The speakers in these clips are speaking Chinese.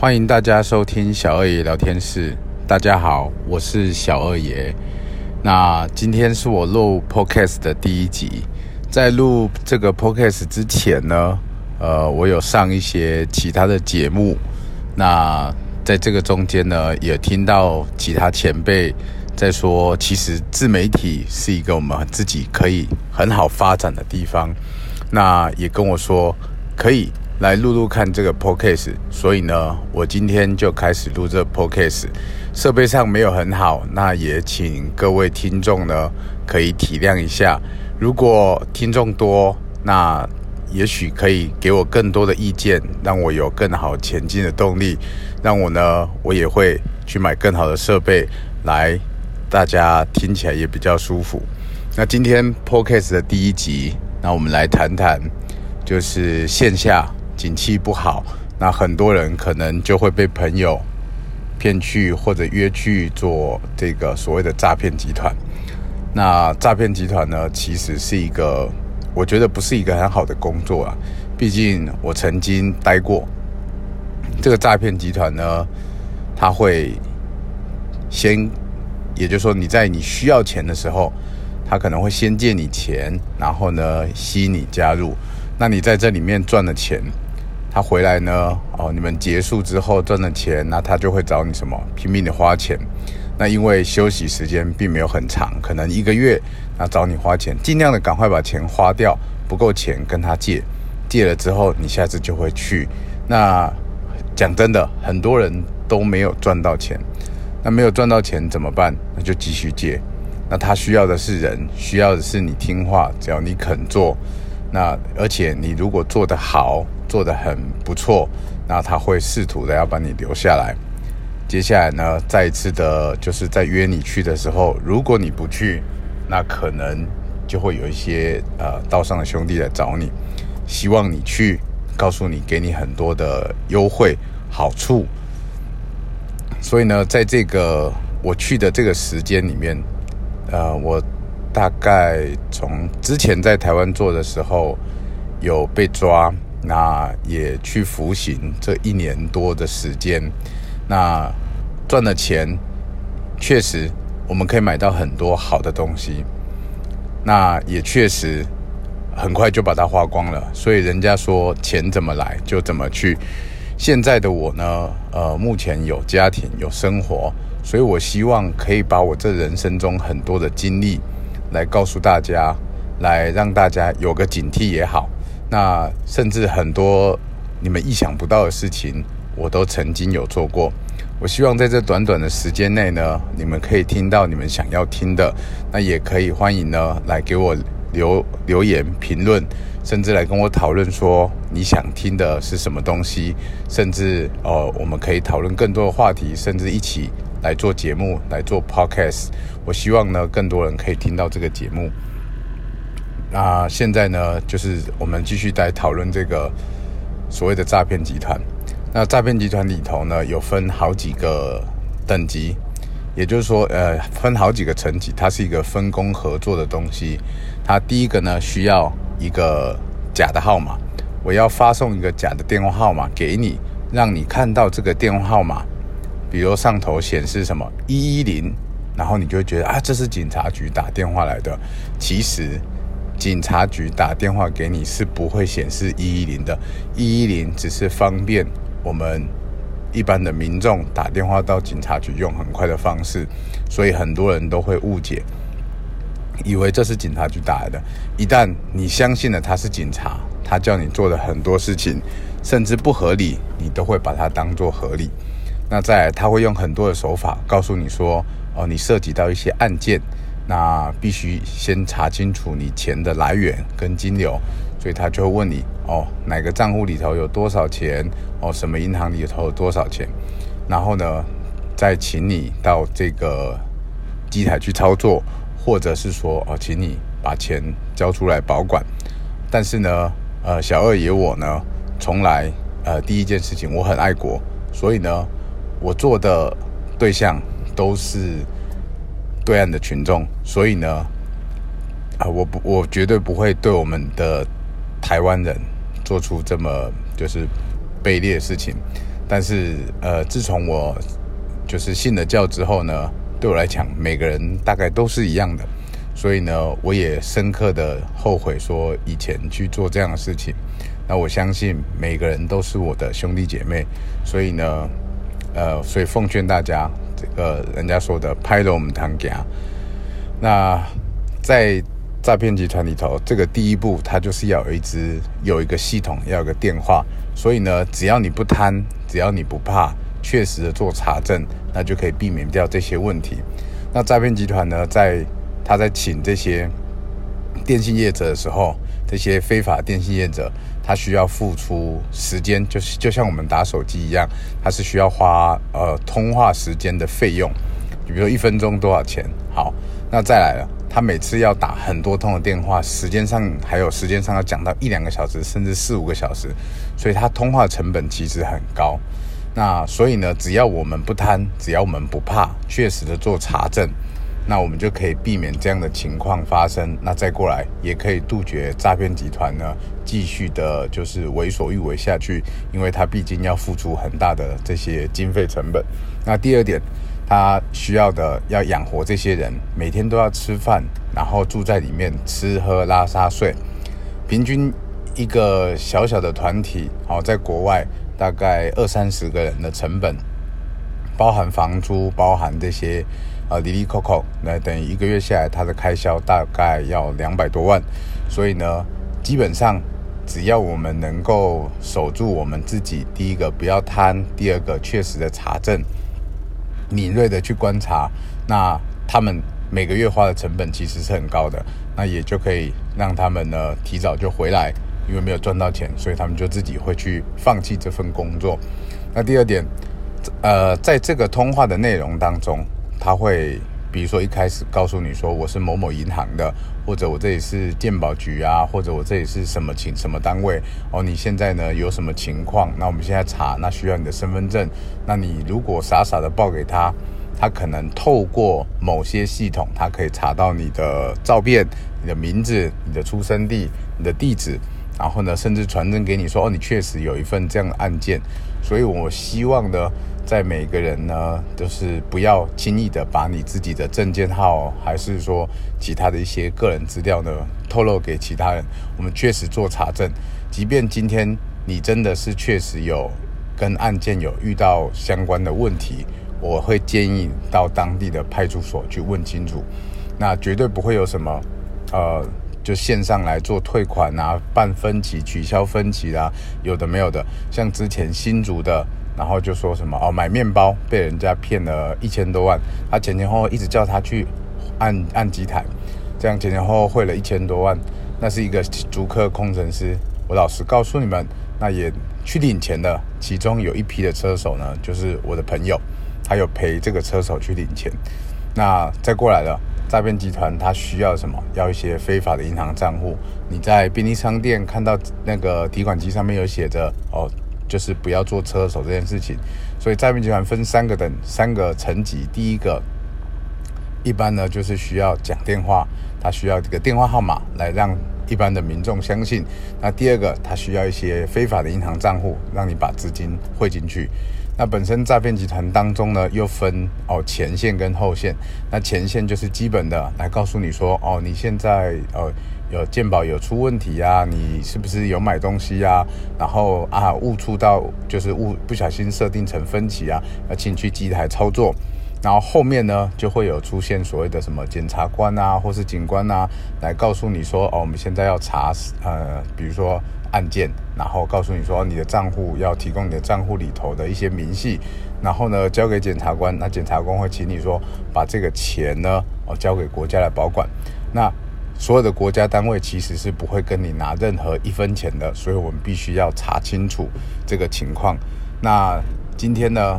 欢迎大家收听小二爷聊天室。大家好，我是小二爷。那今天是我录 Podcast 的第一集。在录这个 Podcast 之前呢，呃，我有上一些其他的节目。那在这个中间呢，也听到其他前辈在说，其实自媒体是一个我们自己可以很好发展的地方。那也跟我说可以。来录录看这个 podcast，所以呢，我今天就开始录这个 podcast。设备上没有很好，那也请各位听众呢可以体谅一下。如果听众多，那也许可以给我更多的意见，让我有更好前进的动力。让我呢，我也会去买更好的设备来，大家听起来也比较舒服。那今天 podcast 的第一集，那我们来谈谈，就是线下。景气不好，那很多人可能就会被朋友骗去或者约去做这个所谓的诈骗集团。那诈骗集团呢，其实是一个，我觉得不是一个很好的工作啊。毕竟我曾经待过这个诈骗集团呢，他会先，也就是说你在你需要钱的时候，他可能会先借你钱，然后呢吸你加入。那你在这里面赚了钱。他回来呢，哦，你们结束之后赚了钱，那他就会找你什么拼命的花钱。那因为休息时间并没有很长，可能一个月，那找你花钱，尽量的赶快把钱花掉，不够钱跟他借，借了之后你下次就会去。那讲真的，很多人都没有赚到钱，那没有赚到钱怎么办？那就继续借。那他需要的是人，需要的是你听话，只要你肯做。那而且你如果做得好。做得很不错，那他会试图的要把你留下来。接下来呢，再一次的，就是在约你去的时候，如果你不去，那可能就会有一些呃道上的兄弟来找你，希望你去，告诉你给你很多的优惠好处。所以呢，在这个我去的这个时间里面，呃，我大概从之前在台湾做的时候有被抓。那也去服刑这一年多的时间，那赚的钱确实我们可以买到很多好的东西，那也确实很快就把它花光了。所以人家说钱怎么来就怎么去。现在的我呢，呃，目前有家庭有生活，所以我希望可以把我这人生中很多的经历来告诉大家，来让大家有个警惕也好。那甚至很多你们意想不到的事情，我都曾经有做过。我希望在这短短的时间内呢，你们可以听到你们想要听的。那也可以欢迎呢来给我留留言评论，甚至来跟我讨论说你想听的是什么东西。甚至呃，我们可以讨论更多的话题，甚至一起来做节目，来做 podcast。我希望呢，更多人可以听到这个节目。那现在呢，就是我们继续来讨论这个所谓的诈骗集团。那诈骗集团里头呢，有分好几个等级，也就是说，呃，分好几个层级，它是一个分工合作的东西。它第一个呢，需要一个假的号码，我要发送一个假的电话号码给你，让你看到这个电话号码，比如上头显示什么一一零，然后你就会觉得啊，这是警察局打电话来的，其实。警察局打电话给你是不会显示一一零的，一一零只是方便我们一般的民众打电话到警察局用很快的方式，所以很多人都会误解，以为这是警察局打来的。一旦你相信了他是警察，他叫你做的很多事情，甚至不合理，你都会把它当作合理。那再来，他会用很多的手法告诉你说，哦，你涉及到一些案件。那必须先查清楚你钱的来源跟金流，所以他就会问你哦，哪个账户里头有多少钱？哦，什么银行里头有多少钱？然后呢，再请你到这个机台去操作，或者是说哦，请你把钱交出来保管。但是呢，呃，小二爷我呢，从来呃第一件事情我很爱国，所以呢，我做的对象都是。对岸的群众，所以呢，啊，我不，我绝对不会对我们的台湾人做出这么就是卑劣的事情。但是呃，自从我就是信了教之后呢，对我来讲，每个人大概都是一样的，所以呢，我也深刻的后悔说以前去做这样的事情。那我相信每个人都是我的兄弟姐妹，所以呢，呃，所以奉劝大家，这个人家说的拍了我们堂家。那在诈骗集团里头，这个第一步，它就是要有一支有一个系统，要有个电话。所以呢，只要你不贪，只要你不怕，确实的做查证，那就可以避免掉这些问题。那诈骗集团呢，在他在请这些电信业者的时候，这些非法电信业者。他需要付出时间，就是就像我们打手机一样，他是需要花呃通话时间的费用，你比如说一分钟多少钱？好，那再来了，他每次要打很多通的电话，时间上还有时间上要讲到一两个小时，甚至四五个小时，所以他通话成本其实很高。那所以呢，只要我们不贪，只要我们不怕，确实的做查证。那我们就可以避免这样的情况发生。那再过来，也可以杜绝诈骗集团呢继续的，就是为所欲为下去，因为他毕竟要付出很大的这些经费成本。那第二点，他需要的要养活这些人，每天都要吃饭，然后住在里面吃喝拉撒睡，平均一个小小的团体，好，在国外大概二三十个人的成本，包含房租，包含这些。啊，离离扣扣，那等于一个月下来，他的开销大概要两百多万。所以呢，基本上只要我们能够守住我们自己，第一个不要贪，第二个确实的查证，敏锐的去观察，那他们每个月花的成本其实是很高的，那也就可以让他们呢提早就回来，因为没有赚到钱，所以他们就自己会去放弃这份工作。那第二点，呃，在这个通话的内容当中。他会，比如说一开始告诉你说我是某某银行的，或者我这里是健保局啊，或者我这里是什么情什么单位哦，你现在呢有什么情况？那我们现在查，那需要你的身份证。那你如果傻傻的报给他，他可能透过某些系统，他可以查到你的照片、你的名字、你的出生地、你的地址，然后呢，甚至传真给你说哦，你确实有一份这样的案件。所以我希望呢。在每个人呢，就是不要轻易的把你自己的证件号，还是说其他的一些个人资料呢，透露给其他人。我们确实做查证，即便今天你真的是确实有跟案件有遇到相关的问题，我会建议到当地的派出所去问清楚。那绝对不会有什么，呃，就线上来做退款啊、办分期、取消分期啦、啊，有的没有的。像之前新竹的。然后就说什么哦，买面包被人家骗了一千多万，他前前后后一直叫他去按按机台，这样前前后后汇了一千多万，那是一个足科工程师。我老实告诉你们，那也去领钱的，其中有一批的车手呢，就是我的朋友，他有陪这个车手去领钱。那再过来了，诈骗集团他需要什么？要一些非法的银行账户。你在便利商店看到那个提款机上面有写着哦。就是不要做车手这件事情，所以诈骗集团分三个等三个层级。第一个，一般呢就是需要讲电话，他需要这个电话号码来让一般的民众相信。那第二个，他需要一些非法的银行账户，让你把资金汇进去。那本身诈骗集团当中呢，又分哦前线跟后线。那前线就是基本的来告诉你说，哦你现在呃。有鉴宝有出问题啊？你是不是有买东西啊？然后啊误触到就是误不小心设定成分歧啊，要请去机台操作。然后后面呢就会有出现所谓的什么检察官啊，或是警官啊，来告诉你说哦，我们现在要查呃，比如说案件，然后告诉你说你的账户要提供你的账户里头的一些明细，然后呢交给检察官，那检察官会请你说把这个钱呢哦交给国家来保管。那所有的国家单位其实是不会跟你拿任何一分钱的，所以我们必须要查清楚这个情况。那今天呢，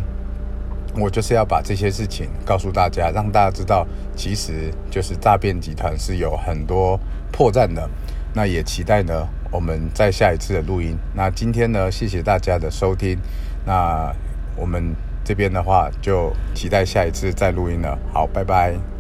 我就是要把这些事情告诉大家，让大家知道，其实就是诈骗集团是有很多破绽的。那也期待呢，我们在下一次的录音。那今天呢，谢谢大家的收听。那我们这边的话，就期待下一次再录音了。好，拜拜。